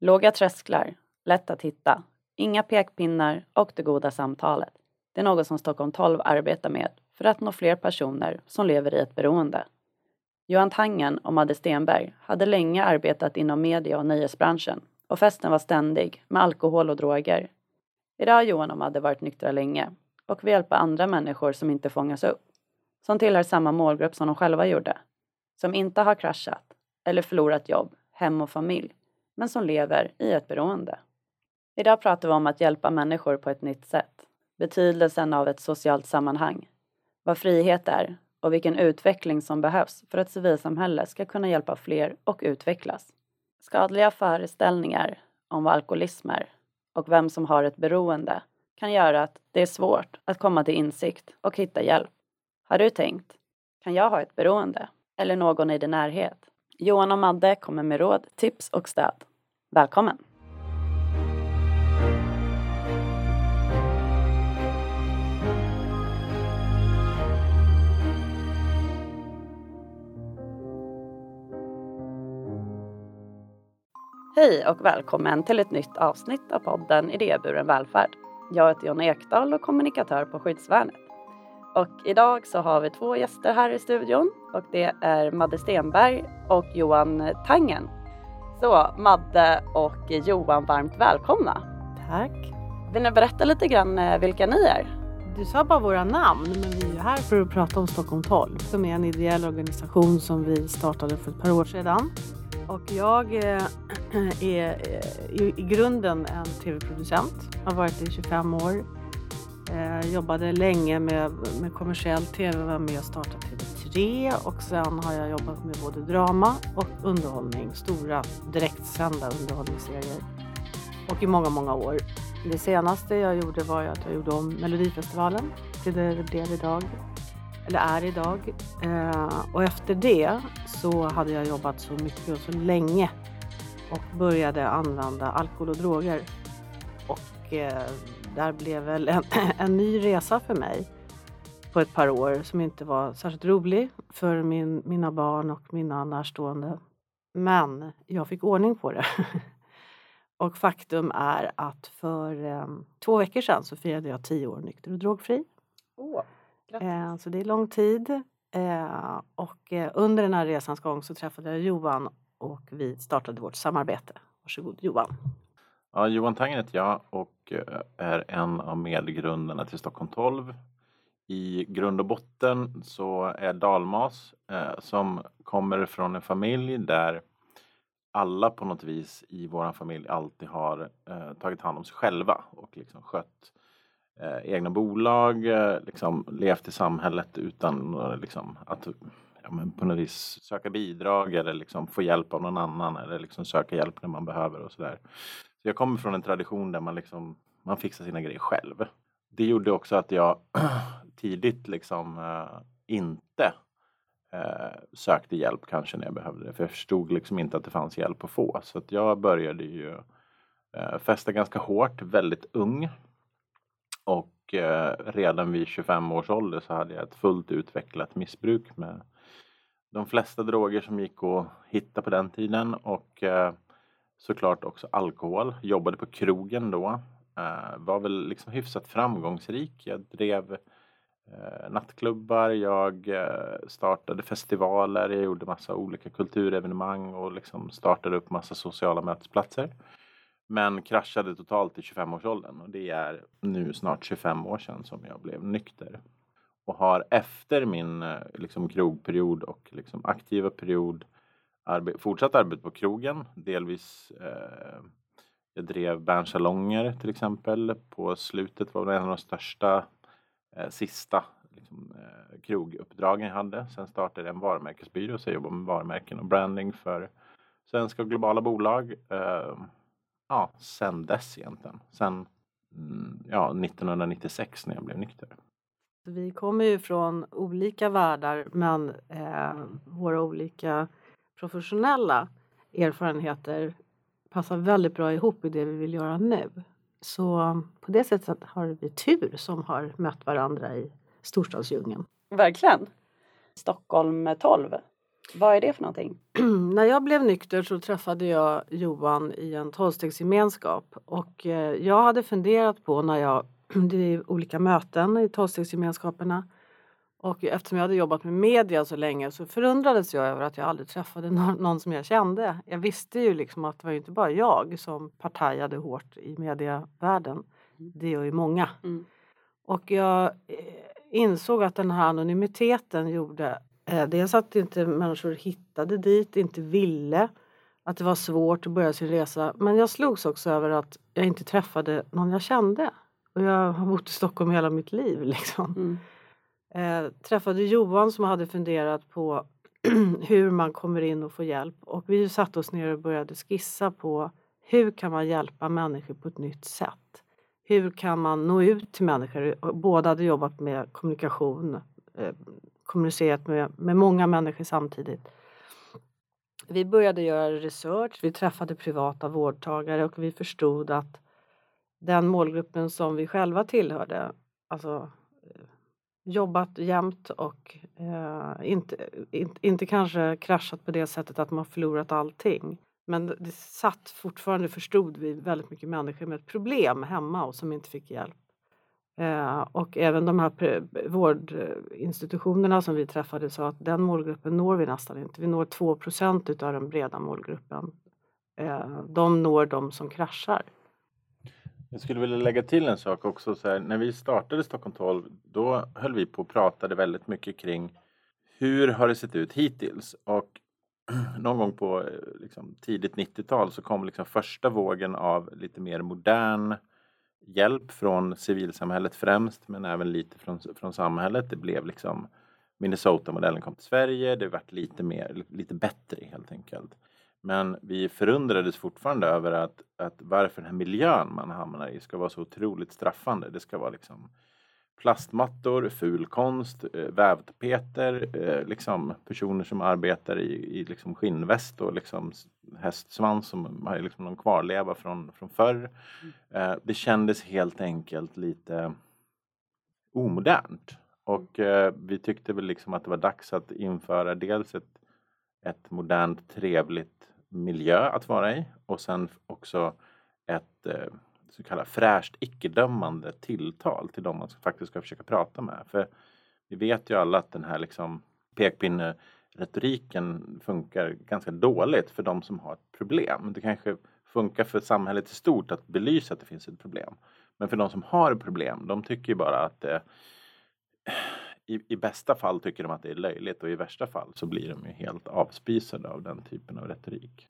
Låga trösklar, lätt att hitta, inga pekpinnar och det goda samtalet. Det är något som Stockholm 12 arbetar med för att nå fler personer som lever i ett beroende. Johan Tangen och Madde Stenberg hade länge arbetat inom media och nöjesbranschen och festen var ständig med alkohol och droger. Idag har Johan och Madde varit nyktra länge och vill hjälpa andra människor som inte fångas upp, som tillhör samma målgrupp som de själva gjorde, som inte har kraschat eller förlorat jobb, hem och familj, men som lever i ett beroende. Idag pratar vi om att hjälpa människor på ett nytt sätt, betydelsen av ett socialt sammanhang, vad frihet är och vilken utveckling som behövs för att civilsamhället ska kunna hjälpa fler och utvecklas. Skadliga föreställningar om vad alkoholism är och vem som har ett beroende kan göra att det är svårt att komma till insikt och hitta hjälp. Har du tänkt? Kan jag ha ett beroende? Eller någon i din närhet? Johan och Madde kommer med råd, tips och stöd. Välkommen! Hej och välkommen till ett nytt avsnitt av podden Idéburen välfärd. Jag heter Jonna Ekdahl och kommunikatör på Skyddsvärnet. Och idag så har vi två gäster här i studion och det är Madde Stenberg och Johan Tangen. Så Madde och Johan, varmt välkomna. Tack. Vill ni berätta lite grann eh, vilka ni är? Du sa bara våra namn, men vi är här för att prata om Stockholm 12 som är en ideell organisation som vi startade för ett par år sedan. Och jag eh, är eh, i grunden en tv-producent, har varit det i 25 år. Eh, jobbade länge med, med kommersiell tv, var med och startade TV3 och sen har jag jobbat med både drama och underhållning, stora direktsända underhållningsserier. Och i många, många år. Det senaste jag gjorde var att jag gjorde om Melodifestivalen till det det blev idag eller är idag. Eh, och efter det så hade jag jobbat så mycket och så länge och började använda alkohol och droger. Och eh, där blev väl en, en ny resa för mig på ett par år som inte var särskilt rolig för min, mina barn och mina närstående. Men jag fick ordning på det. och faktum är att för eh, två veckor sedan så firade jag tio år nykter och drogfri. Oh. Eh, så det är lång tid. Eh, och eh, under den här resans gång så träffade jag Johan och vi startade vårt samarbete. Varsågod Johan. Ja, Johan Tanger heter jag och eh, är en av medgrundarna till Stockholm 12. I grund och botten så är Dalmas eh, som kommer från en familj där alla på något vis i vår familj alltid har eh, tagit hand om sig själva och liksom skött eh, egna bolag, eh, liksom levt i samhället utan eh, liksom, att ja, men på något vis söka bidrag eller liksom få hjälp av någon annan eller liksom söka hjälp när man behöver och sådär. Så jag kommer från en tradition där man liksom man fixar sina grejer själv. Det gjorde också att jag tidigt liksom eh, inte eh, sökte hjälp kanske när jag behövde det. För jag förstod liksom inte att det fanns hjälp att få. Så att jag började ju eh, festa ganska hårt, väldigt ung. Och eh, redan vid 25 års ålder så hade jag ett fullt utvecklat missbruk med de flesta droger som gick att hitta på den tiden och eh, såklart också alkohol. Jobbade på krogen då. Eh, var väl liksom hyfsat framgångsrik. Jag drev eh, nattklubbar, jag eh, startade festivaler, jag gjorde massa olika kulturevenemang och liksom startade upp massa sociala mötesplatser. Men kraschade totalt i 25-årsåldern och det är nu snart 25 år sedan som jag blev nykter. Och har efter min liksom, krogperiod och liksom, aktiva period arbe fortsatt arbete på krogen. Delvis eh, jag drev Bernsalonger till exempel. På slutet var det en av de största eh, sista liksom, eh, kroguppdragen jag hade. Sen startade jag en varumärkesbyrå så jag jobbade med varumärken och branding för svenska och globala bolag. Eh, ja, sen dess egentligen. Sen mm, ja, 1996 när jag blev nykter. Vi kommer ju från olika världar men eh, våra olika professionella erfarenheter passar väldigt bra ihop i det vi vill göra nu. Så på det sättet har vi tur som har mött varandra i storstadsdjungeln. Verkligen. Stockholm 12. Vad är det för någonting? När jag blev nykter så träffade jag Johan i en tolvstegsgemenskap och eh, jag hade funderat på när jag, det är olika möten i tolvstegsgemenskaperna och eftersom jag hade jobbat med media så länge så förundrades jag över att jag aldrig träffade någon som jag kände. Jag visste ju liksom att det var inte bara jag som partajade hårt i medievärlden. Mm. Det gör ju många. Mm. Och jag eh, insåg att den här anonymiteten gjorde eh, dels att inte människor hittade dit, inte ville, att det var svårt att börja sin resa. Men jag slogs också över att jag inte träffade någon jag kände. Och jag har bott i Stockholm hela mitt liv. Liksom. Mm. Eh, träffade Johan som hade funderat på hur man kommer in och får hjälp och vi satte oss ner och började skissa på hur kan man hjälpa människor på ett nytt sätt? Hur kan man nå ut till människor? Båda hade jobbat med kommunikation, eh, kommunicerat med, med många människor samtidigt. Vi började göra research, vi träffade privata vårdtagare och vi förstod att den målgruppen som vi själva tillhörde, alltså jobbat jämt och eh, inte, inte, inte kanske kraschat på det sättet att man förlorat allting. Men det satt fortfarande, förstod vi, väldigt mycket människor med ett problem hemma och som inte fick hjälp. Eh, och även de här vårdinstitutionerna som vi träffade sa att den målgruppen når vi nästan inte. Vi når 2% utav den breda målgruppen. Eh, de når de som kraschar. Jag skulle vilja lägga till en sak också. Så här, när vi startade Stockholm 12 då höll vi på och pratade väldigt mycket kring hur har det sett ut hittills? Och någon gång på eh, liksom, tidigt 90-tal så kom liksom första vågen av lite mer modern hjälp från civilsamhället främst men även lite från, från samhället. Det blev liksom Minnesota-modellen kom till Sverige. Det vart lite mer, lite bättre helt enkelt. Men vi förundrades fortfarande över att, att varför den här miljön man hamnar i ska vara så otroligt straffande. Det ska vara liksom plastmattor, ful konst, eh, vävtapeter, eh, liksom personer som arbetar i, i liksom skinnväst och liksom hästsvans som har liksom någon kvarleva från, från förr. Mm. Eh, det kändes helt enkelt lite omodernt. Och vi tyckte väl liksom att det var dags att införa dels ett, ett modernt trevligt miljö att vara i och sen också ett eh, så kallat fräscht icke-dömande tilltal till de man faktiskt ska försöka prata med. För vi vet ju alla att den här liksom pekpinne-retoriken funkar ganska dåligt för de som har ett problem. Det kanske funkar för samhället i stort att belysa att det finns ett problem. Men för de som har problem, de tycker ju bara att eh, i, i bästa fall tycker de att det är löjligt och i värsta fall så blir de ju helt avspisade av den typen av retorik.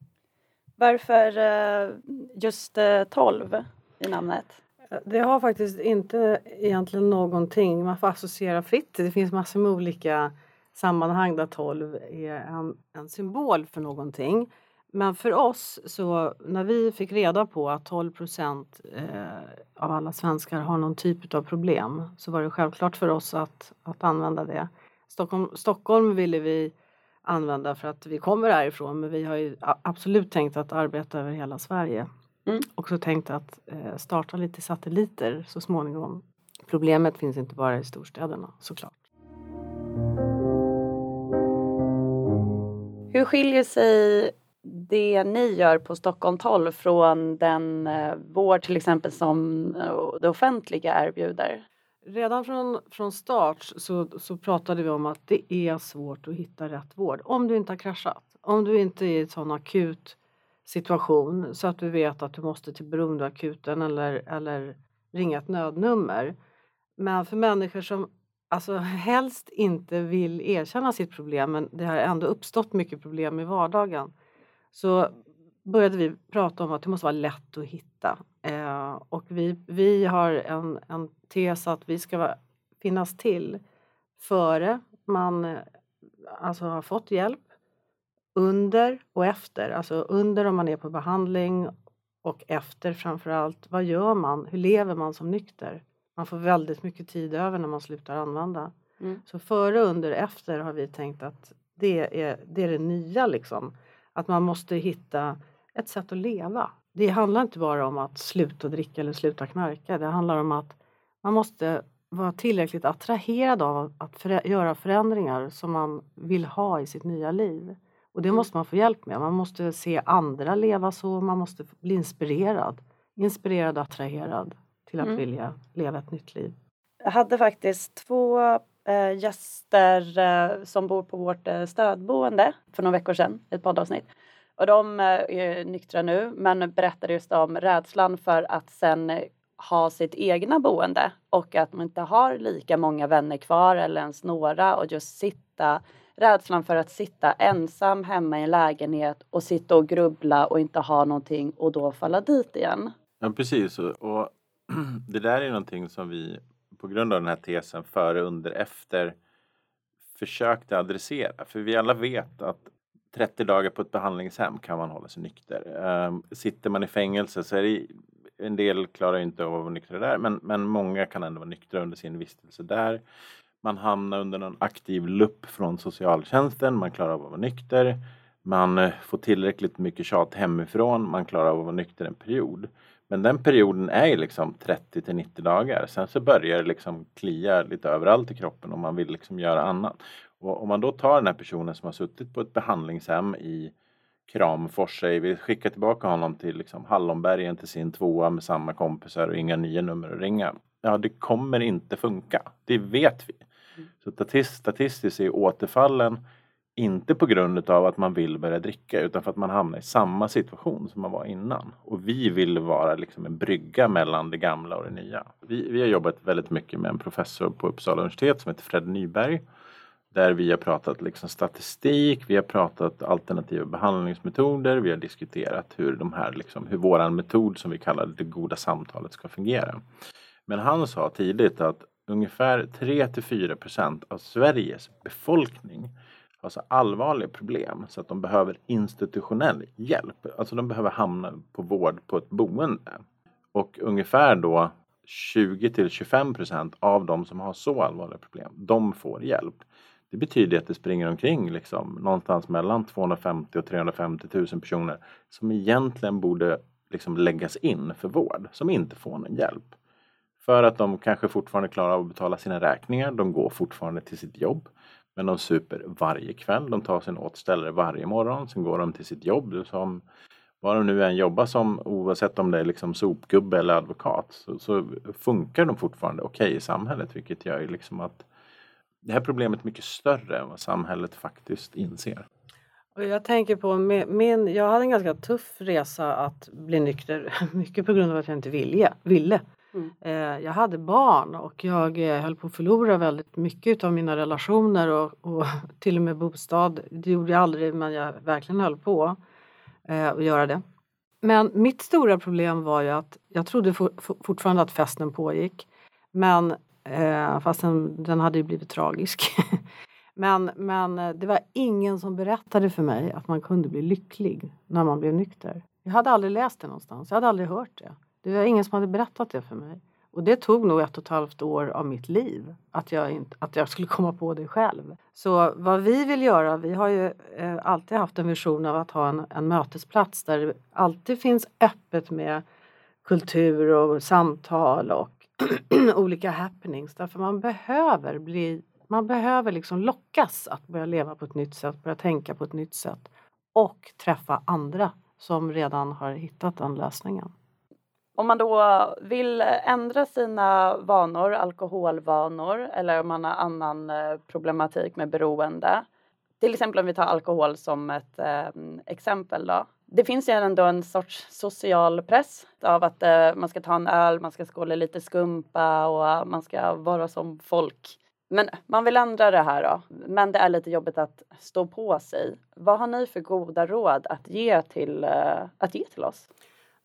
Varför eh, just 12 eh, i namnet? Det har faktiskt inte egentligen någonting, man får associera fritt. Det finns massor med olika sammanhang där 12 är en, en symbol för någonting. Men för oss, så när vi fick reda på att 12 procent eh, av alla svenskar har någon typ av problem så var det självklart för oss att, att använda det. Stockholm, Stockholm ville vi använda för att vi kommer härifrån men vi har ju absolut tänkt att arbeta över hela Sverige. Mm. Också tänkt att eh, starta lite satelliter så småningom. Problemet finns inte bara i storstäderna såklart. Hur skiljer sig det ni gör på Stockholm 12 från den eh, vård till exempel som eh, det offentliga erbjuder? Redan från, från start så, så pratade vi om att det är svårt att hitta rätt vård om du inte har kraschat. Om du inte är i en sån akut situation så att du vet att du måste till beroendeakuten eller, eller ringa ett nödnummer. Men för människor som alltså helst inte vill erkänna sitt problem men det har ändå uppstått mycket problem i vardagen så började vi prata om att det måste vara lätt att hitta. Eh, och vi, vi har en, en tes att vi ska finnas till före man eh, alltså har fått hjälp, under och efter. Alltså under om man är på behandling och efter framför allt. Vad gör man? Hur lever man som nykter? Man får väldigt mycket tid över när man slutar använda. Mm. Så före, under, efter har vi tänkt att det är det, är det nya liksom. Att man måste hitta ett sätt att leva. Det handlar inte bara om att sluta dricka eller sluta knarka. Det handlar om att man måste vara tillräckligt attraherad av att för, göra förändringar som man vill ha i sitt nya liv. Och det måste man få hjälp med. Man måste se andra leva så, man måste bli inspirerad. Inspirerad och attraherad till att mm. vilja leva ett nytt liv. Jag hade faktiskt två eh, gäster eh, som bor på vårt eh, stödboende för några veckor sedan, ett poddavsnitt. Och de eh, är nyktra nu men berättade just om rädslan för att sen eh, ha sitt egna boende och att man inte har lika många vänner kvar eller ens några och just sitta rädslan för att sitta ensam hemma i en lägenhet och sitta och grubbla och inte ha någonting och då falla dit igen. Ja precis och det där är någonting som vi på grund av den här tesen före, under, efter försökte adressera. För vi alla vet att 30 dagar på ett behandlingshem kan man hålla sig nykter. Ehm, sitter man i fängelse så är det en del klarar inte av att vara nyktra där men, men många kan ändå vara nyktra under sin vistelse där. Man hamnar under någon aktiv lupp från socialtjänsten, man klarar av att vara nykter. Man eh, får tillräckligt mycket tjat hemifrån, man klarar av att vara nykter en period. Men den perioden är liksom 30 till 90 dagar. Sen så börjar det liksom klia lite överallt i kroppen och man vill liksom göra annat. Och om man då tar den här personen som har suttit på ett behandlingshem i Kramfors, säger vi skickar tillbaka honom till liksom Hallonbergen till sin tvåa med samma kompisar och inga nya nummer att ringa. Ja, det kommer inte funka. Det vet vi. Mm. Så statistiskt är återfallen inte på grund av att man vill börja dricka utan för att man hamnar i samma situation som man var innan. Och vi vill vara liksom en brygga mellan det gamla och det nya. Vi, vi har jobbat väldigt mycket med en professor på Uppsala universitet som heter Fred Nyberg. Där vi har pratat liksom statistik, vi har pratat alternativa behandlingsmetoder, vi har diskuterat hur, de här, liksom, hur våran metod som vi kallar det goda samtalet ska fungera. Men han sa tidigt att ungefär 3 till 4 procent av Sveriges befolkning har så allvarliga problem så att de behöver institutionell hjälp. Alltså de behöver hamna på vård på ett boende. Och ungefär då 20 till 25 procent av de som har så allvarliga problem, de får hjälp. Det betyder att det springer omkring liksom, någonstans mellan 250 och 350 000 personer som egentligen borde liksom läggas in för vård, som inte får någon hjälp. För att de kanske fortfarande klarar av att betala sina räkningar, de går fortfarande till sitt jobb. Men de super varje kväll, de tar sin återställare varje morgon, sen går de till sitt jobb som vad de nu än jobbar som, oavsett om det är liksom sopgubbe eller advokat, så, så funkar de fortfarande okej okay i samhället, vilket gör liksom att det här problemet är mycket större än vad samhället faktiskt inser. Och jag tänker på min, jag hade en ganska tuff resa att bli nykter, mycket på grund av att jag inte ville. ville. Mm. Eh, jag hade barn och jag eh, höll på att förlora väldigt mycket av mina relationer och, och till och med bostad. Det gjorde jag aldrig men jag verkligen höll på eh, att göra det. Men mitt stora problem var ju att jag trodde for, for, fortfarande att festen pågick. Men eh, fastän den hade ju blivit tragisk. men, men eh, det var ingen som berättade för mig att man kunde bli lycklig när man blev nykter. Jag hade aldrig läst det någonstans, jag hade aldrig hört det. Det var ingen som hade berättat det för mig. Och det tog nog ett och ett halvt år av mitt liv att jag, inte, att jag skulle komma på det själv. Så vad vi vill göra, vi har ju eh, alltid haft en vision av att ha en, en mötesplats där det alltid finns öppet med kultur och samtal och olika happenings. Därför man behöver bli, man behöver liksom lockas att börja leva på ett nytt sätt, börja tänka på ett nytt sätt och träffa andra som redan har hittat den lösningen. Om man då vill ändra sina vanor, alkoholvanor eller om man har annan eh, problematik med beroende. Till exempel om vi tar alkohol som ett eh, exempel då. Det finns ju ändå en sorts social press av att eh, man ska ta en öl, man ska skåla lite skumpa och man ska vara som folk. Men man vill ändra det här då. Men det är lite jobbigt att stå på sig. Vad har ni för goda råd att ge till, eh, att ge till oss?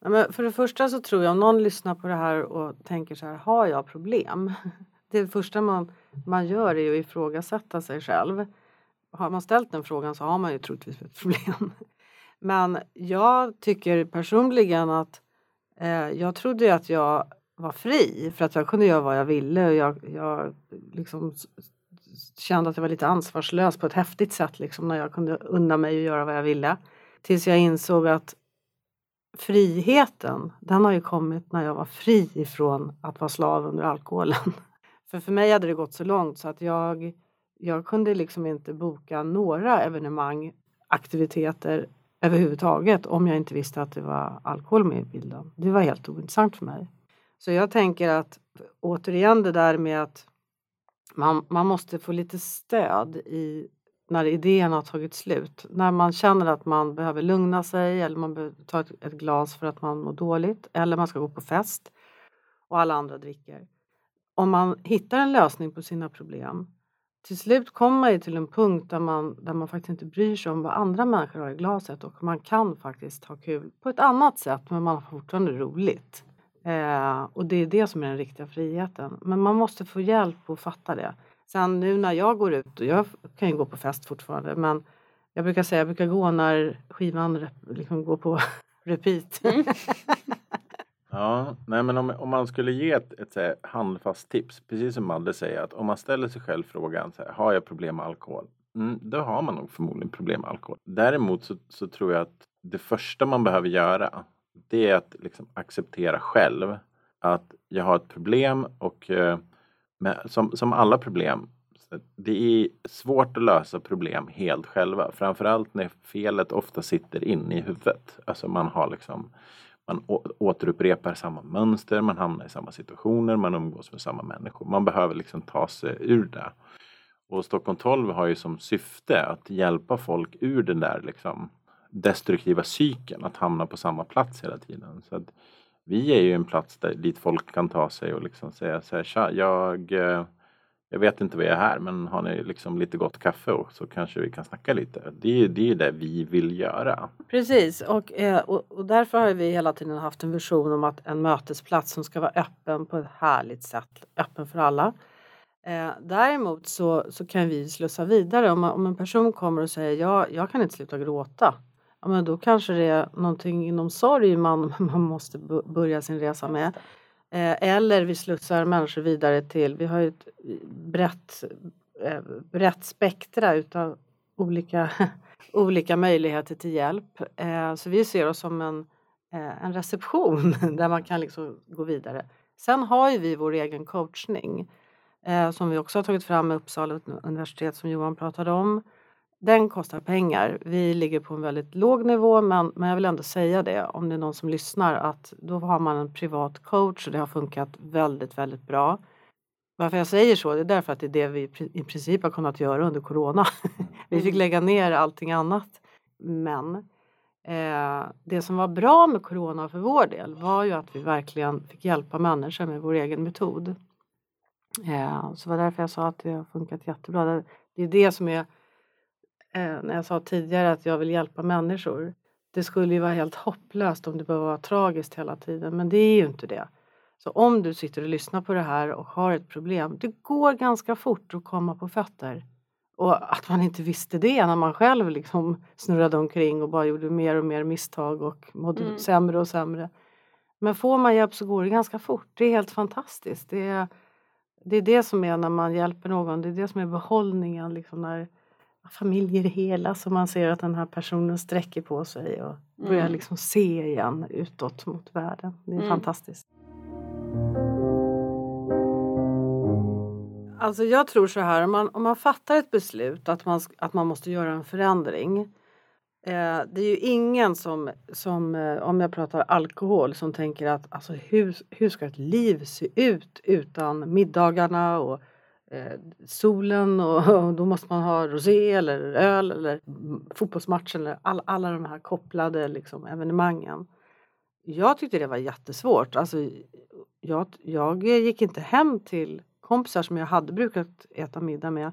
Ja, men för det första så tror jag om någon lyssnar på det här och tänker så här, har jag problem? Det första man, man gör är ju att ifrågasätta sig själv. Har man ställt den frågan så har man ju troligtvis ett problem. Men jag tycker personligen att eh, jag trodde att jag var fri för att jag kunde göra vad jag ville och jag, jag liksom kände att jag var lite ansvarslös på ett häftigt sätt liksom när jag kunde unna mig att göra vad jag ville. Tills jag insåg att friheten, den har ju kommit när jag var fri ifrån att vara slav under alkoholen. För för mig hade det gått så långt så att jag, jag kunde liksom inte boka några evenemang, aktiviteter överhuvudtaget om jag inte visste att det var alkohol med i bilden. Det var helt ointressant för mig. Så jag tänker att återigen det där med att man, man måste få lite stöd i när idén har tagit slut. När man känner att man behöver lugna sig eller man behöver ta ett, ett glas för att man mår dåligt eller man ska gå på fest och alla andra dricker. Om man hittar en lösning på sina problem till slut kommer man ju till en punkt där man, där man faktiskt inte bryr sig om vad andra människor har i glaset och man kan faktiskt ha kul på ett annat sätt men man har fortfarande roligt. Eh, och det är det som är den riktiga friheten. Men man måste få hjälp att fatta det. Sen nu när jag går ut, och jag kan ju gå på fest fortfarande, men jag brukar säga jag brukar gå när skivan liksom går på repeat. Mm. ja, nej men om, om man skulle ge ett, ett, här, handfast tips, precis som Madde säger, att om man ställer sig själv frågan, så här, har jag problem med alkohol? Mm, då har man nog förmodligen problem med alkohol. Däremot så, så tror jag att det första man behöver göra, det är att liksom acceptera själv att jag har ett problem och eh, men som, som alla problem, det är svårt att lösa problem helt själva. Framförallt när felet ofta sitter inne i huvudet. Alltså man har liksom man återupprepar samma mönster, man hamnar i samma situationer, man umgås med samma människor. Man behöver liksom ta sig ur det. Och Stockholm 12 har ju som syfte att hjälpa folk ur den där liksom destruktiva cykeln, att hamna på samma plats hela tiden. Så att vi är ju en plats där, dit folk kan ta sig och liksom säga så här, Tja, jag, eh, jag vet inte vad jag är här men har ni liksom lite gott kaffe och så kanske vi kan snacka lite. Det är det, det vi vill göra. Precis och, eh, och, därför har vi hela tiden haft en vision om att en mötesplats som ska vara öppen på ett härligt sätt, öppen för alla. Eh, däremot så, så kan vi slussa vidare om, om en person kommer och säger ja, jag kan inte sluta gråta ja, men då kanske det är någonting inom sorg man, man måste börja sin resa med. Eh, eller vi slussar människor vidare till, vi har ju ett brett, eh, brett spektra utav olika, olika möjligheter till hjälp. Eh, så vi ser oss som en, en reception där man kan liksom gå vidare. Sen har ju vi vår egen coachning som vi också har tagit fram med Uppsala universitet som Johan pratade om den kostar pengar. Vi ligger på en väldigt låg nivå men, men jag vill ändå säga det om det är någon som lyssnar att då har man en privat coach och det har funkat väldigt, väldigt bra. Varför jag säger så det är därför att det är det vi i princip har kunnat göra under corona. vi fick mm. lägga ner allting annat. Men eh, det som var bra med corona för vår del var ju att vi verkligen fick hjälpa människor med vår egen metod. Eh, så det var därför jag sa att det har funkat jättebra. Det är det som är när jag sa tidigare att jag vill hjälpa människor. Det skulle ju vara helt hopplöst om det bara var tragiskt hela tiden, men det är ju inte det. Så om du sitter och lyssnar på det här och har ett problem, det går ganska fort att komma på fötter. Och att man inte visste det när man själv liksom snurrade omkring och bara gjorde mer och mer misstag och mådde mm. sämre och sämre. Men får man hjälp så går det ganska fort. Det är helt fantastiskt. Det är, det är det som är när man hjälper någon, det är det som är behållningen. Liksom när, familjer hela så man ser att den här personen sträcker på sig och börjar mm. liksom se igen utåt mot världen. Det är mm. fantastiskt. Alltså jag tror så här, om man, om man fattar ett beslut att man, att man måste göra en förändring. Eh, det är ju ingen som, som, eh, om jag pratar alkohol, som tänker att alltså, hur, hur ska ett liv se ut utan middagarna och Eh, solen och, och, då måste man ha rosé eller öl eller fotbollsmatchen eller all, alla de här kopplade liksom, evenemangen. Jag tyckte det var jättesvårt. Alltså, jag, jag gick inte hem till kompisar som jag hade brukat äta middag med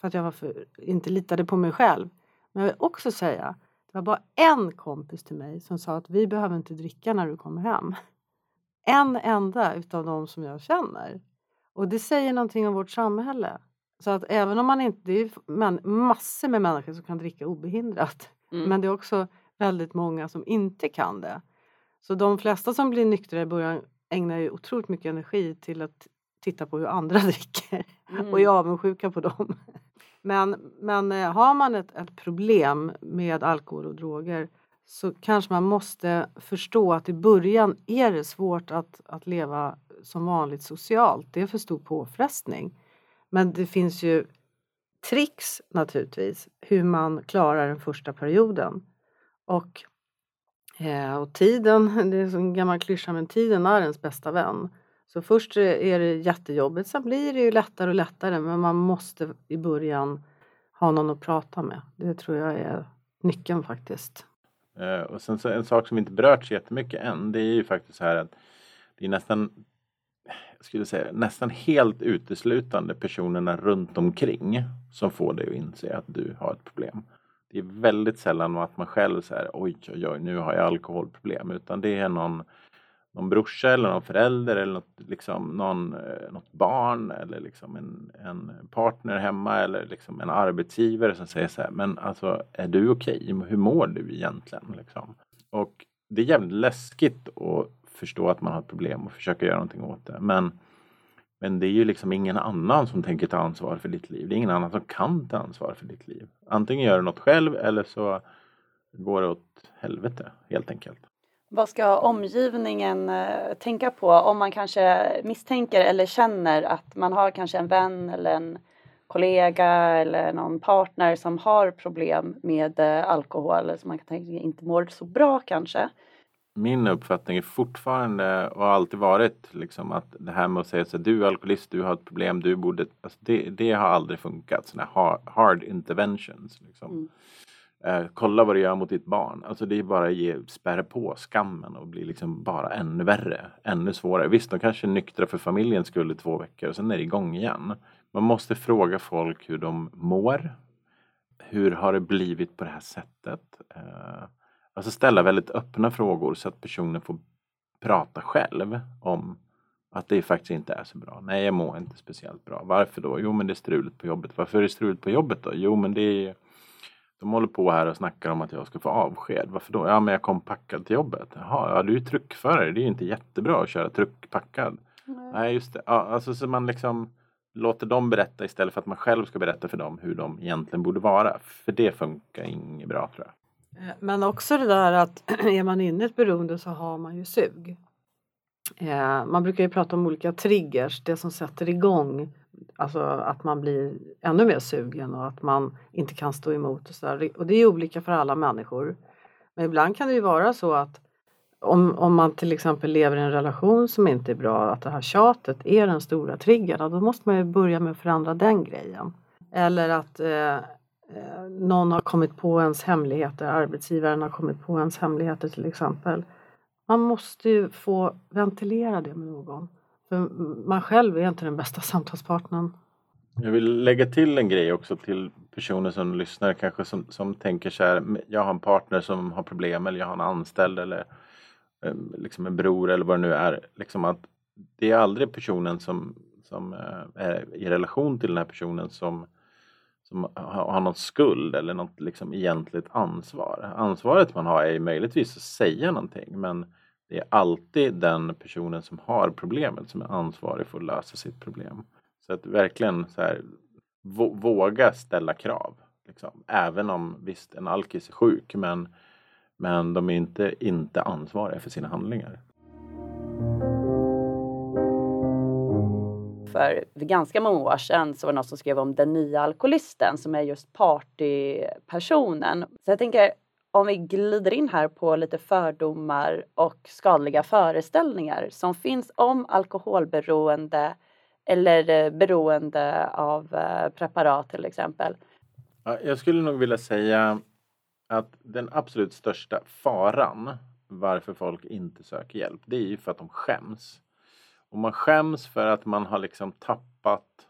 för att jag var för, inte litade på mig själv. Men jag vill också säga, det var bara en kompis till mig som sa att vi behöver inte dricka när du kommer hem. En enda utav de som jag känner. Och det säger någonting om vårt samhälle. Så att även om man inte, det är man, massor med människor som kan dricka obehindrat. Mm. Men det är också väldigt många som inte kan det. Så de flesta som blir nyktra i början ägnar ju otroligt mycket energi till att titta på hur andra dricker mm. och är avundsjuka på dem. Men, men eh, har man ett, ett problem med alkohol och droger så kanske man måste förstå att i början är det svårt att, att leva som vanligt socialt. Det är för stor påfrestning. Men det finns ju tricks naturligtvis hur man klarar den första perioden. Och, eh, och tiden, det är en gammal klyscha, men tiden är ens bästa vän. Så först är det jättejobbigt, sen blir det ju lättare och lättare men man måste i början ha någon att prata med. Det tror jag är nyckeln faktiskt. Eh, och sen så en sak som inte berörts jättemycket än det är ju faktiskt så här att det är nästan jag skulle säga nästan helt uteslutande personerna runt omkring som får dig att inse att du har ett problem. Det är väldigt sällan att man själv säger oj, oj, oj, nu har jag alkoholproblem, utan det är någon, någon brorsa eller någon förälder eller något, liksom, någon, eh, något barn eller liksom en, en partner hemma eller liksom en arbetsgivare som säger så här, men alltså är du okej? Okay? Hur mår du egentligen? Liksom? Och det är jävligt läskigt att förstå att man har ett problem och försöka göra någonting åt det. Men, men det är ju liksom ingen annan som tänker ta ansvar för ditt liv. Det är ingen annan som kan ta ansvar för ditt liv. Antingen gör du något själv eller så går det åt helvete helt enkelt. Vad ska omgivningen eh, tänka på om man kanske misstänker eller känner att man har kanske en vän eller en kollega eller någon partner som har problem med eh, alkohol eller som man kan tänka inte mår så bra kanske min uppfattning är fortfarande och har alltid varit liksom att det här med att säga så du är alkoholist, du har ett problem, du borde... Alltså det, det har aldrig funkat. Såna hard, hard interventions. Liksom. Mm. Eh, kolla vad du gör mot ditt barn. Alltså det är bara att ge, spärra på skammen och bli liksom bara ännu värre. Ännu svårare. Visst, de kanske är nyktra för familjens skull i två veckor och sen är det igång igen. Man måste fråga folk hur de mår. Hur har det blivit på det här sättet? Eh, Alltså ställa väldigt öppna frågor så att personen får prata själv om att det faktiskt inte är så bra. Nej, jag mår inte speciellt bra. Varför då? Jo, men det är struligt på jobbet. Varför är det struligt på jobbet då? Jo, men det är de håller på här och snackar om att jag ska få avsked. Varför då? Ja, men jag kom packad till jobbet. Jaha, ja, du är truckförare. Det är ju inte jättebra att köra truck packad. Mm. Nej, just det. Ja, alltså så man liksom låter dem berätta istället för att man själv ska berätta för dem hur de egentligen borde vara. För det funkar inget bra tror jag. Eh, men också det där att är man inne i ett beroende så har man ju sug. Eh, man brukar ju prata om olika triggers, det som sätter igång Alltså att man blir ännu mer sugen och att man inte kan stå emot. Och, så där. och det är olika för alla människor. Men ibland kan det ju vara så att om, om man till exempel lever i en relation som inte är bra, att det här tjatet är den stora triggern, då måste man ju börja med att förändra den grejen. Eller att eh, eh någon har kommit på ens hemligheter, arbetsgivaren har kommit på ens hemligheter till exempel. Man måste ju få ventilera det med någon. För man själv är inte den bästa samtalspartnern. Jag vill lägga till en grej också till personer som lyssnar kanske som, som tänker så här. Jag har en partner som har problem eller jag har en anställd eller eh, liksom en bror eller vad det nu är. Liksom att det är aldrig personen som, som eh, är i relation till den här personen som som har någon skuld eller något liksom egentligt ansvar. Ansvaret man har är möjligtvis att säga någonting men det är alltid den personen som har problemet som är ansvarig för att lösa sitt problem. Så att verkligen så här, våga ställa krav. Liksom. Även om visst en alkis är sjuk men, men de är inte, inte ansvariga för sina handlingar. för ganska många år sedan så var det någon som skrev om den nya alkoholisten som är just partypersonen. Så jag tänker om vi glider in här på lite fördomar och skadliga föreställningar som finns om alkoholberoende eller eh, beroende av eh, preparat till exempel. Jag skulle nog vilja säga att den absolut största faran varför folk inte söker hjälp, det är ju för att de skäms. Och man skäms för att man har liksom tappat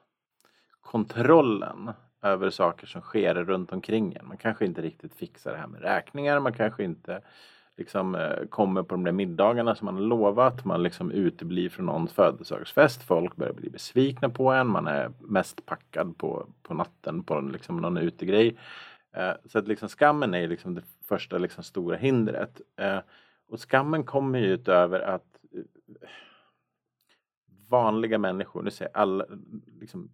kontrollen över saker som sker runt omkring en. Man kanske inte riktigt fixar det här med räkningar, man kanske inte liksom eh, kommer på de där middagarna som man har lovat. Man liksom uteblir från någons födelsedagsfest. Folk börjar bli besvikna på en. Man är mest packad på, på natten på liksom någon utegrej. Eh, så att liksom skammen är liksom det första liksom stora hindret. Eh, och skammen kommer ju utöver att vanliga människor, nu säger alla, liksom,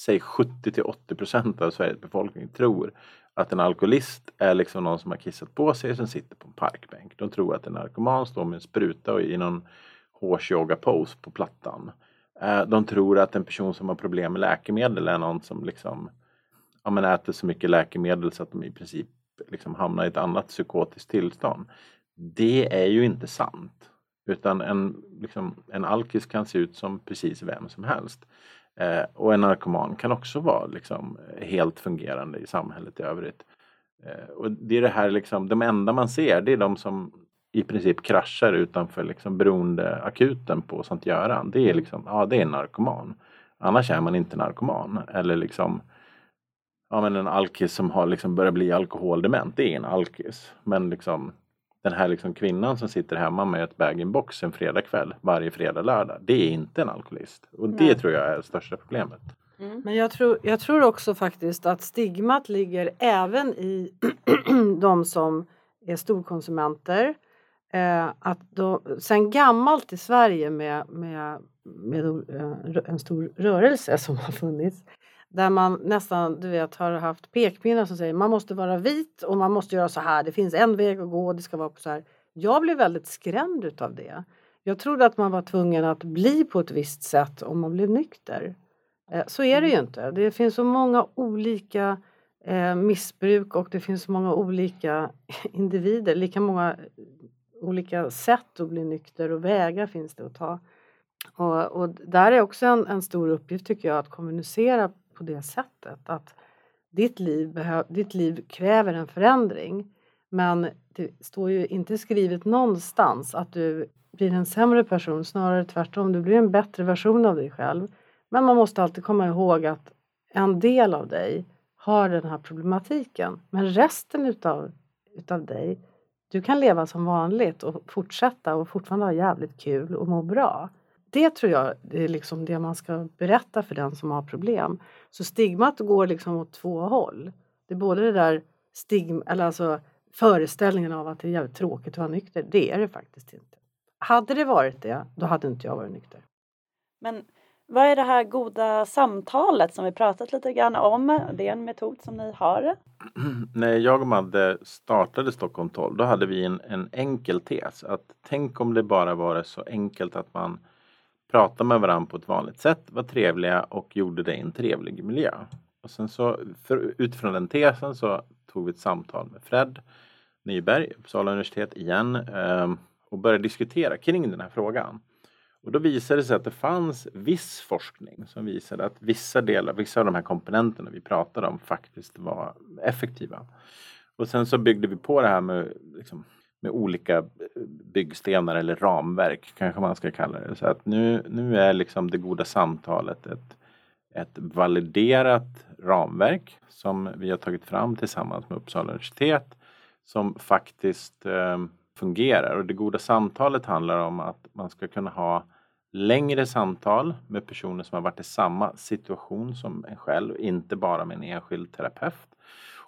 säg 70 till 80 procent av Sveriges befolkning tror att en alkoholist är liksom någon som har kissat på sig och som sitter på en parkbänk. De tror att en narkoman står med en spruta och i någon hårs yoga pose på plattan. Eh, de tror att en person som har problem med läkemedel är någon som liksom ja, men äter så mycket läkemedel så att de i princip liksom hamnar i ett annat psykotiskt tillstånd. Det är ju inte sant. Utan en, liksom, en alkis kan se ut som precis vem som helst. Eh, och en narkoman kan också vara liksom, helt fungerande i samhället i övrigt. Eh, och det är det här liksom, de enda man ser det är de som i princip kraschar utanför liksom beroendeakuten på Sankt Göran. Det är liksom, ja det är en narkoman. Annars är man inte narkoman. Eller liksom ja, men en alkis som har liksom börjat bli alkoholdement, det är en alkis. Men liksom den här liksom kvinnan som sitter hemma med ett bag-in-box en fredagkväll varje fredag, lördag. Det är inte en alkoholist. Och det Nej. tror jag är det största problemet. Mm. Men jag tror, jag tror också faktiskt att stigmat ligger även i de som är storkonsumenter. Eh, att då, sen gammalt i Sverige med, med, med eh, en stor rörelse som har funnits där man nästan du vet, har haft pekpinnar som säger man måste vara vit och man måste göra så här. Det finns en väg att gå. Det ska vara på så här. Jag blev väldigt skrämd utav det. Jag trodde att man var tvungen att bli på ett visst sätt om man blev nykter. Eh, så är det ju mm. inte. Det finns så många olika eh, missbruk och det finns så många olika individer. Lika många olika sätt att bli nykter och vägar finns det att ta. Och, och där är också en, en stor uppgift tycker jag att kommunicera på det sättet. Att ditt liv, ditt liv kräver en förändring. Men det står ju inte skrivet någonstans att du blir en sämre person, snarare tvärtom. Du blir en bättre version av dig själv. Men man måste alltid komma ihåg att en del av dig har den här problematiken. Men resten utav, utav dig, du kan leva som vanligt och fortsätta och fortfarande ha jävligt kul och må bra det tror jag är liksom det man ska berätta för den som har problem. Så stigmat går liksom åt två håll. Det är både det där stigma, eller alltså föreställningen av att det är jävligt tråkigt att vara nykter. Det är det faktiskt inte. Hade det varit det, då hade inte jag varit nykter. Men vad är det här goda samtalet som vi pratat lite grann om? Det är en metod som ni har. När jag och Madde startade Stockholm 12 då hade vi en, en enkel tes att tänk om det bara var så enkelt att man pratade med varandra på ett vanligt sätt, var trevliga och gjorde det i en trevlig miljö. Och sen så för, utifrån den tesen så tog vi ett samtal med Fred Nyberg, Uppsala universitet igen eh, och började diskutera kring den här frågan. Och då visade det sig att det fanns viss forskning som visade att vissa delar, vissa av de här komponenterna vi pratade om faktiskt var effektiva. Och sen så byggde vi på det här med liksom, med olika eh, byggstenar eller ramverk kanske man ska kalla det. Så att nu, nu är liksom det goda samtalet ett, ett validerat ramverk som vi har tagit fram tillsammans med Uppsala universitet som faktiskt eh, fungerar. Och det goda samtalet handlar om att man ska kunna ha längre samtal med personer som har varit i samma situation som en själv, inte bara med en enskild terapeut.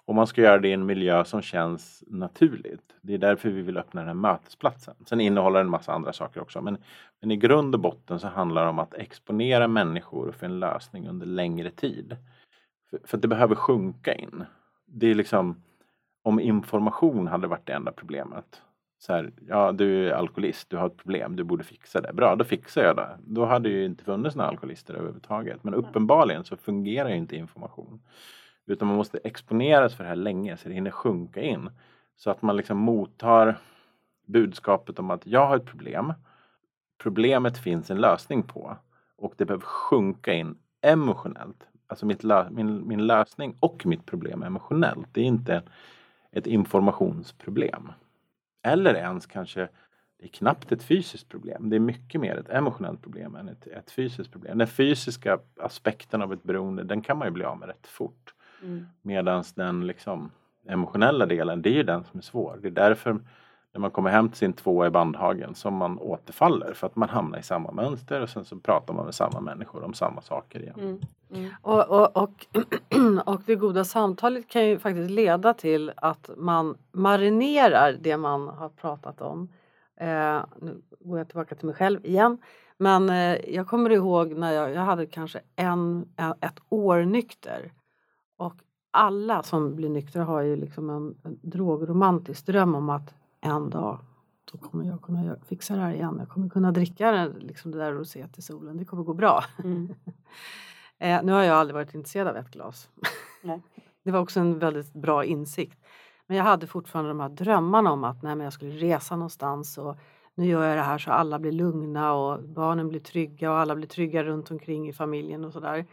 Och man ska göra det i en miljö som känns naturligt. Det är därför vi vill öppna den här mötesplatsen. Sen innehåller den en massa andra saker också. Men, men i grund och botten så handlar det om att exponera människor för en lösning under längre tid. För, för det behöver sjunka in. Det är liksom om information hade varit det enda problemet. Så här, ja du är alkoholist, du har ett problem, du borde fixa det. Bra, då fixar jag det. Då hade ju inte funnits några alkoholister överhuvudtaget. Men uppenbarligen så fungerar ju inte information. Utan man måste exponeras för det här länge så det hinner sjunka in. Så att man liksom mottar budskapet om att jag har ett problem. Problemet finns en lösning på. Och det behöver sjunka in emotionellt. Alltså mitt min, min lösning och mitt problem emotionellt. Det är inte ett informationsproblem. Eller ens kanske det är knappt ett fysiskt problem. Det är mycket mer ett emotionellt problem än ett, ett fysiskt problem. Den fysiska aspekten av ett beroende den kan man ju bli av med rätt fort. Mm. Medan den liksom emotionella delen, det är ju den som är svår. Det är därför när man kommer hem till sin tvåa i Bandhagen som man återfaller för att man hamnar i samma mönster och sen så pratar man med samma människor om samma saker igen. Mm. Mm. Och, och, och, och det goda samtalet kan ju faktiskt leda till att man marinerar det man har pratat om. Eh, nu går jag tillbaka till mig själv igen. Men eh, jag kommer ihåg när jag, jag hade kanske en, ett år nykter och alla som blir nyktra har ju liksom en, en drogromantisk dröm om att en dag då kommer jag kunna fixa det här igen. Jag kommer kunna dricka liksom det där roséet i solen. Det kommer gå bra. Mm. eh, nu har jag aldrig varit intresserad av ett glas. det var också en väldigt bra insikt. Men jag hade fortfarande de här drömmarna om att nej, jag skulle resa någonstans och nu gör jag det här så alla blir lugna och barnen blir trygga och alla blir trygga runt omkring i familjen och sådär.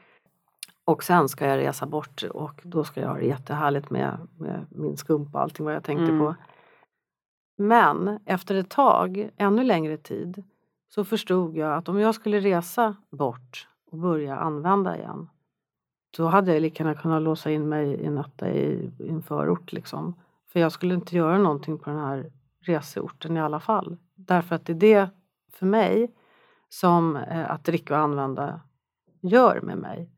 Och sen ska jag resa bort och då ska jag ha det jättehärligt med, med min skumpa och allting vad jag tänkte mm. på. Men efter ett tag, ännu längre tid, så förstod jag att om jag skulle resa bort och börja använda igen då hade jag lika gärna kunnat låsa in mig i en etta i, i en förort. Liksom. För jag skulle inte göra någonting på den här reseorten i alla fall. Därför att det är det för mig som eh, att dricka och använda gör med mig.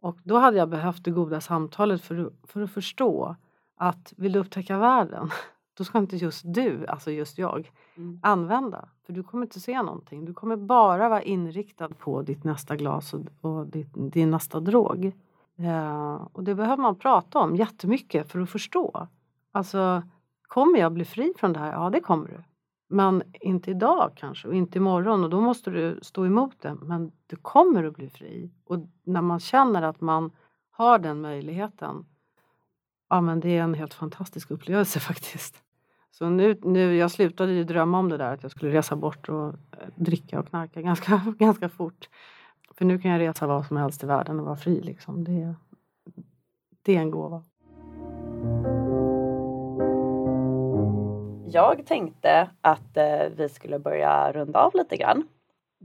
Och då hade jag behövt det goda samtalet för, för att förstå att vill du upptäcka världen då ska inte just du, alltså just jag, mm. använda. För du kommer inte se någonting. Du kommer bara vara inriktad på ditt nästa glas och, och ditt, din nästa drog. Eh, och det behöver man prata om jättemycket för att förstå. Alltså, kommer jag bli fri från det här? Ja, det kommer du. Men inte idag kanske och inte imorgon och då måste du stå emot det. Men du kommer att bli fri. Och när man känner att man har den möjligheten, ja men det är en helt fantastisk upplevelse faktiskt. Så nu, nu, jag slutade ju drömma om det där att jag skulle resa bort och eh, dricka och knarka ganska, ganska fort. För nu kan jag resa var som helst i världen och vara fri liksom. Det, det är en gåva. Jag tänkte att eh, vi skulle börja runda av lite grann.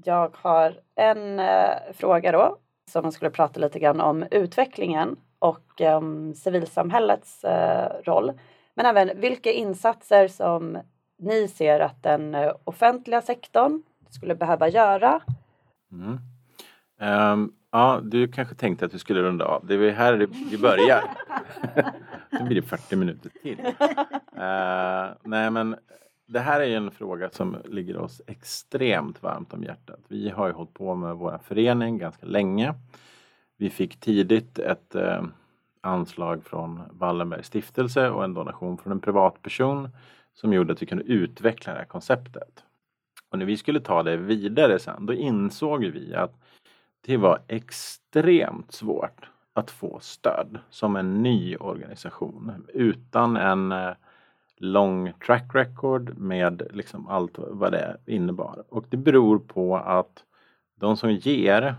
Jag har en eh, fråga då som skulle prata lite grann om utvecklingen och eh, civilsamhällets eh, roll. Men även vilka insatser som ni ser att den eh, offentliga sektorn skulle behöva göra. Mm. Um, ja, du kanske tänkte att vi skulle runda av. Det är här vi börjar. Nu blir det 40 minuter till. Uh, nej men det här är en fråga som ligger oss extremt varmt om hjärtat. Vi har ju hållit på med vår förening ganska länge. Vi fick tidigt ett uh, anslag från Wallenbergs stiftelse och en donation från en privatperson som gjorde att vi kunde utveckla det här konceptet. Och när vi skulle ta det vidare sen, då insåg vi att det var extremt svårt att få stöd som en ny organisation utan en eh, lång track record med liksom allt vad det innebar. Och det beror på att de som ger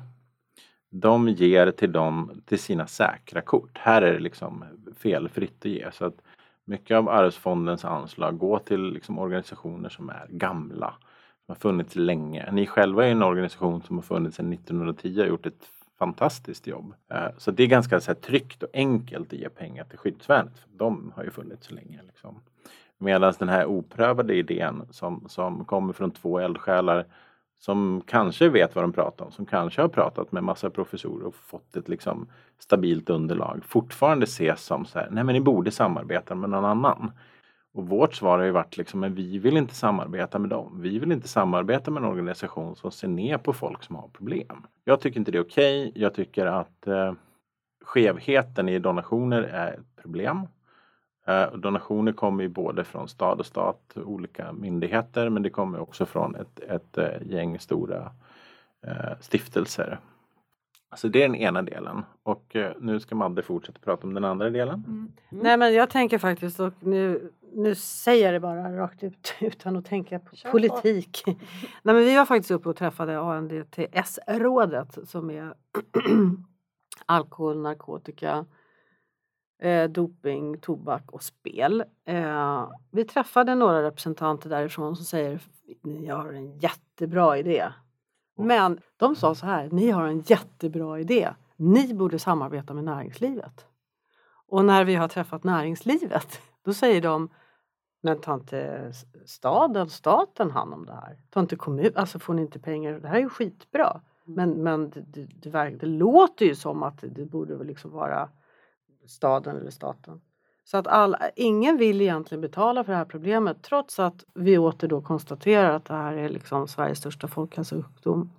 de ger till, dem, till sina säkra kort. Här är det liksom felfritt att ge. Så att mycket av Arvsfondens anslag går till liksom organisationer som är gamla som har funnits länge. Ni själva är en organisation som har funnits sedan 1910 och gjort ett fantastiskt jobb. Eh, så det är ganska så här, tryggt och enkelt att ge pengar till skyddsvärnet. För de har ju funnits så länge. Liksom. Medan den här oprövade idén som, som kommer från två eldsjälar som kanske vet vad de pratar om, som kanske har pratat med massa professorer och fått ett liksom stabilt underlag, fortfarande ses som så här, nej men ni borde samarbeta med någon annan. Och vårt svar har ju varit liksom, men vi vill inte samarbeta med dem. Vi vill inte samarbeta med en organisation som ser ner på folk som har problem. Jag tycker inte det är okej. Okay. Jag tycker att eh, skevheten i donationer är ett problem. Eh, donationer kommer ju både från stad och stat, olika myndigheter, men det kommer också från ett, ett eh, gäng stora eh, stiftelser. Så det är den ena delen och eh, nu ska Madde fortsätta prata om den andra delen. Mm. Mm. Nej men jag tänker faktiskt och nu nu säger jag det bara rakt ut utan att tänka på Kör politik. På. Nej, men vi var faktiskt uppe och träffade ANDTS-rådet som är alkohol, narkotika, eh, doping, tobak och spel. Eh, vi träffade några representanter därifrån som säger ni har en jättebra idé. Men de sa så här, ni har en jättebra idé. Ni borde samarbeta med näringslivet. Och när vi har träffat näringslivet, då säger de men tar inte staden, staten hand om det här? Tar inte kommun, alltså får ni inte pengar? Det här är ju skitbra. Mm. Men, men det, det, det, det låter ju som att det borde liksom vara staden eller staten. Så att all, ingen vill egentligen betala för det här problemet trots att vi åter då konstaterar att det här är liksom Sveriges största folkhälsosjukdom.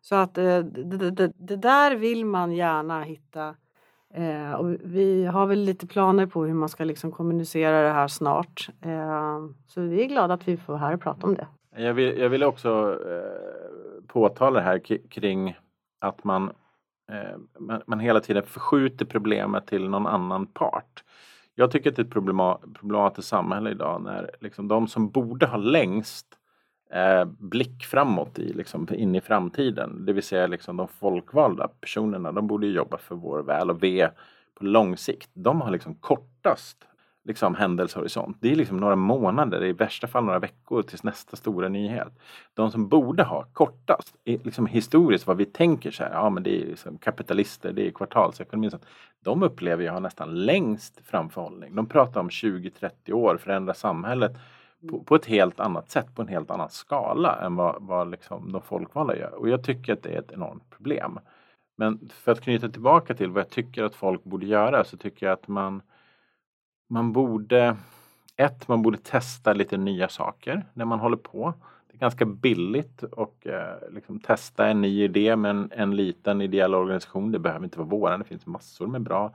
Så att eh, det, det, det, där vill man gärna hitta Eh, och vi har väl lite planer på hur man ska liksom kommunicera det här snart. Eh, så vi är glada att vi får vara här och prata om det. Jag vill, jag vill också eh, påtala det här kring att man, eh, man, man, hela tiden förskjuter problemet till någon annan part. Jag tycker att det är ett problematiskt samhälle idag när liksom de som borde ha längst eh, blick framåt i, liksom, in i framtiden. Det vill säga liksom, de folkvalda personerna, de borde jobba för vår väl och ve på lång sikt. De har liksom kortast liksom, händelsehorisont. Det är liksom några månader, i värsta fall några veckor tills nästa stora nyhet. De som borde ha kortast, liksom historiskt vad vi tänker så här, ja men det är liksom kapitalister, det är kvartalsekonomi. De upplever jag har nästan längst framförhållning. De pratar om 20-30 år, förändra samhället på, på, ett helt annat sätt, på en helt annan skala än vad, vad liksom de folkvalda gör. Och jag tycker att det är ett enormt problem. Men för att knyta tillbaka till vad jag tycker att folk borde göra så tycker jag att man man borde ett, man borde testa lite nya saker när man håller på. Det är ganska billigt och eh, liksom testa en ny idé med en, en, liten ideell organisation. Det behöver inte vara våran, det finns massor med bra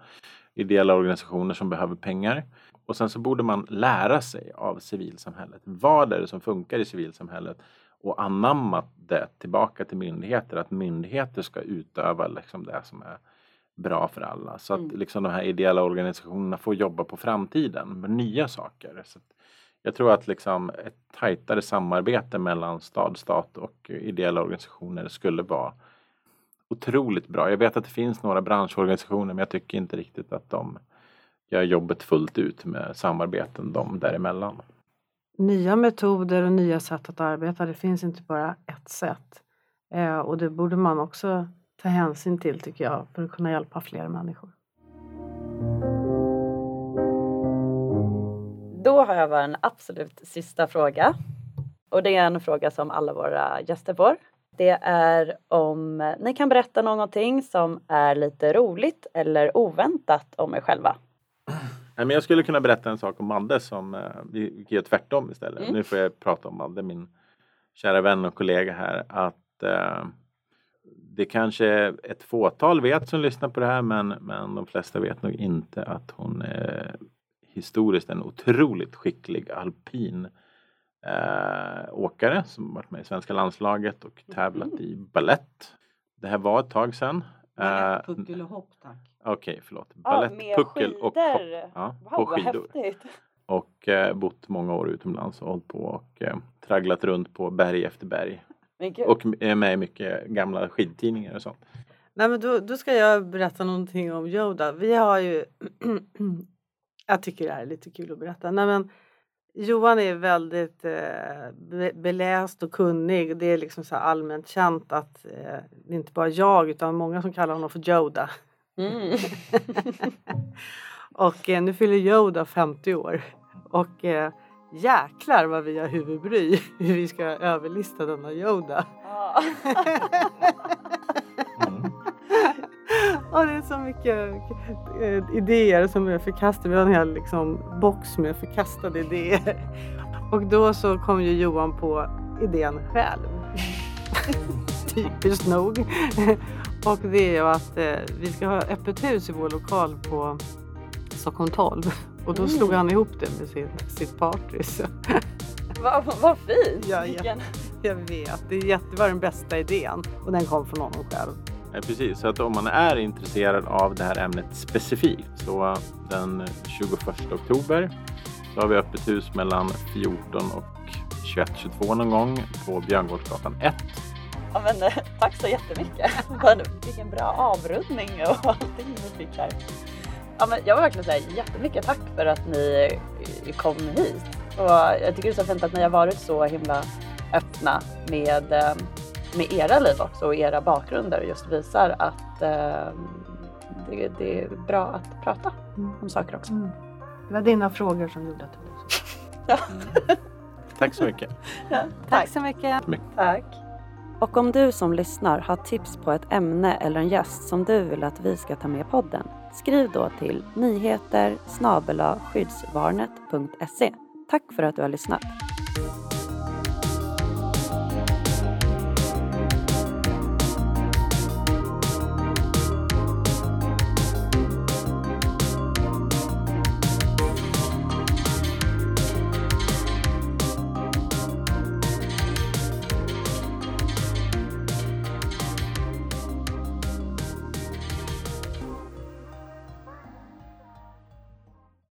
ideella organisationer som behöver pengar. Och sen så borde man lära sig av civilsamhället. Vad är det som funkar i civilsamhället? Och anamma det tillbaka till myndigheter, att myndigheter ska utöva liksom det som är bra för alla. Så att mm. liksom de här ideella organisationerna får jobba på framtiden med nya saker. Så jag tror att liksom ett tajtare samarbete mellan stad, stat och ideella organisationer skulle vara otroligt bra. Jag vet att det finns några branschorganisationer men jag tycker inte riktigt att de gör jobbet fullt ut med samarbeten de däremellan. Nya metoder och nya sätt att arbeta, det finns inte bara ett sätt. Eh, och det borde man också ta hänsyn till tycker jag för att kunna hjälpa fler människor. Då har jag bara en absolut sista fråga. Och det är en fråga som alla våra gäster får. Det är om ni kan berätta någonting som är lite roligt eller oväntat om er själva. Jag skulle kunna berätta en sak om Madde som eh, vi gör tvärtom istället. Mm. Nu får jag prata om Madde, min kära vän och kollega här. Att eh, det kanske ett fåtal vet som lyssnar på det här men, men de flesta vet nog inte att hon är historiskt en otroligt skicklig alpin eh, åkare som varit med i svenska landslaget och tävlat mm. i ballett. Det här var ett tag sedan. Balett, eh, puckel och hopp tack. Okej, okay, förlåt. Balett, ja, puckel och hopp. Ja, wow, på skidor. Och eh, bott många år utomlands och hållit på och eh, tragglat runt på berg efter berg. Och är med i mycket gamla skidtidningar och sånt. Nej men då, då ska jag berätta någonting om Yoda. Vi har ju Jag tycker det här är lite kul att berätta. Nej, men Johan är väldigt eh, beläst och kunnig. Det är liksom så allmänt känt att eh, det är inte bara jag utan många som kallar honom för Yoda. Mm. och eh, nu fyller Yoda 50 år. Och eh, jäklar vad vi har huvudbry hur vi ska överlista denna Yoda. Och det är så mycket eh, idéer som är förkastade. Vi har en hel liksom, box med förkastade idéer. Och då så kom ju Johan på idén själv. Typiskt nog. Och det är ju att eh, vi ska ha öppet hus i vår lokal på Stockholm 12. Och då slog mm. han ihop det med sin, sitt party. Vad va fint! Ja, ja, jag vet, det, jätte, det var den bästa idén och den kom från honom själv. Eh, precis, så att om man är intresserad av det här ämnet specifikt så den 21 oktober så har vi öppet hus mellan 14 och 21-22 någon gång på Björngårdsgatan 1. Ja, men, eh, tack så jättemycket! Vilken bra avrundning och allting vi fick här. Ja, men jag vill verkligen säga jättemycket tack för att ni eh, kom hit. Och jag tycker det är så fint att ni har varit så himla öppna med eh, med era liv också och era bakgrunder just visar att eh, det, det, är bra att prata mm. om saker också. Mm. Det var dina frågor som gjorde att det blev så. ja. Tack så mycket. Ja, tack. tack så mycket. Tack. Och om du som lyssnar har tips på ett ämne eller en gäst som du vill att vi ska ta med i podden, skriv då till nyheter skyddsvarnet.se. Tack för att du har lyssnat.